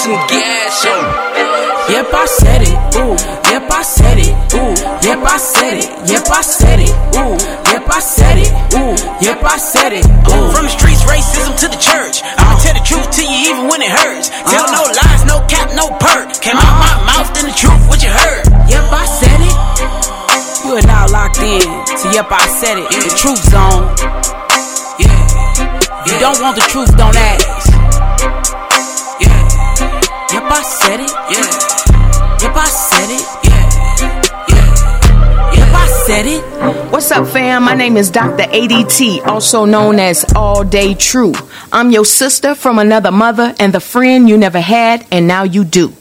some gas, yo. Yep, I said it. Ooh. Yep, I said it. Ooh. Yep, I said it. Yep, I said it. Ooh. Yep, I said it. Ooh. Yep, I said it. Ooh. From the streets, racism to the church. I'ma tell the truth to you even when it hurts. Tell uh. no lies, no cap, no perk. Came out my uh. mouth, then the truth, what you heard. Yep, I said it. You are now locked in to Yep, I said it. In the truth zone. Yeah. You don't want the truth, don't ask. Said it. Yeah. Yep, I said it. Yeah. Yeah. Yep, I said it. What's up, fam? My name is Dr. ADT, also known as All Day True. I'm your sister from another mother and the friend you never had and now you do.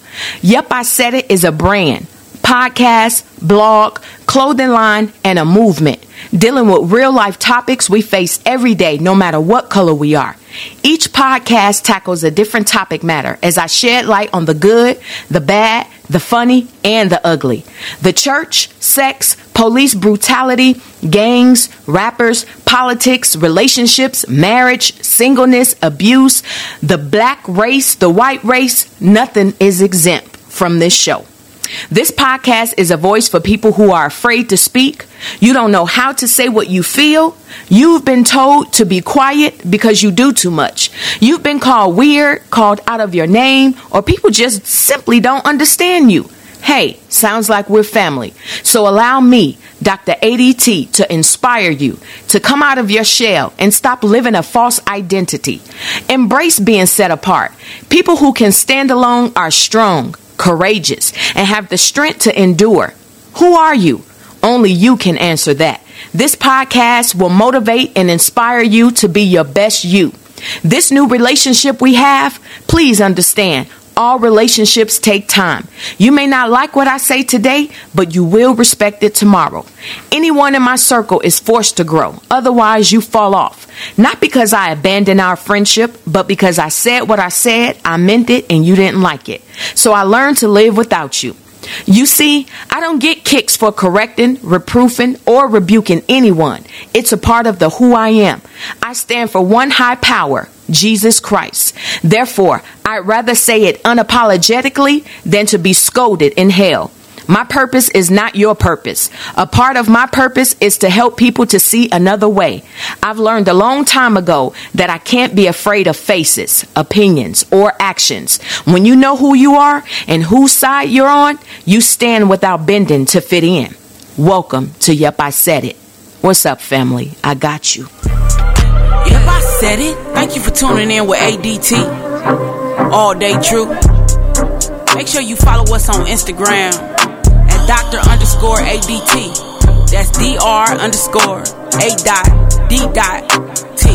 Yep, I said it is a brand, podcast, blog, clothing line, and a movement dealing with real life topics we face every day, no matter what color we are. Each podcast tackles a different topic matter as I shed light on the good, the bad, the funny, and the ugly. The church, sex, police brutality, gangs, rappers, politics, relationships, marriage, singleness, abuse, the black race, the white race, nothing is exempt from this show. This podcast is a voice for people who are afraid to speak. You don't know how to say what you feel. You've been told to be quiet because you do too much. You've been called weird, called out of your name, or people just simply don't understand you. Hey, sounds like we're family. So allow me, Dr. ADT, to inspire you to come out of your shell and stop living a false identity. Embrace being set apart. People who can stand alone are strong, courageous, and have the strength to endure. Who are you? Only you can answer that. This podcast will motivate and inspire you to be your best you. This new relationship we have, please understand, all relationships take time. You may not like what I say today, but you will respect it tomorrow. Anyone in my circle is forced to grow, otherwise, you fall off. Not because I abandoned our friendship, but because I said what I said, I meant it, and you didn't like it. So I learned to live without you. You see, I don't get kicks for correcting, reproofing, or rebuking anyone. It's a part of the who I am. I stand for one high power, Jesus Christ. Therefore, I'd rather say it unapologetically than to be scolded in hell. My purpose is not your purpose. A part of my purpose is to help people to see another way. I've learned a long time ago that I can't be afraid of faces, opinions, or actions. When you know who you are and whose side you're on, you stand without bending to fit in. Welcome to Yep, I Said It. What's up, family? I got you. Said it. Thank you for tuning in with ADT. All day true. Make sure you follow us on Instagram at Dr. underscore ADT. That's DR underscore A dot D dot T.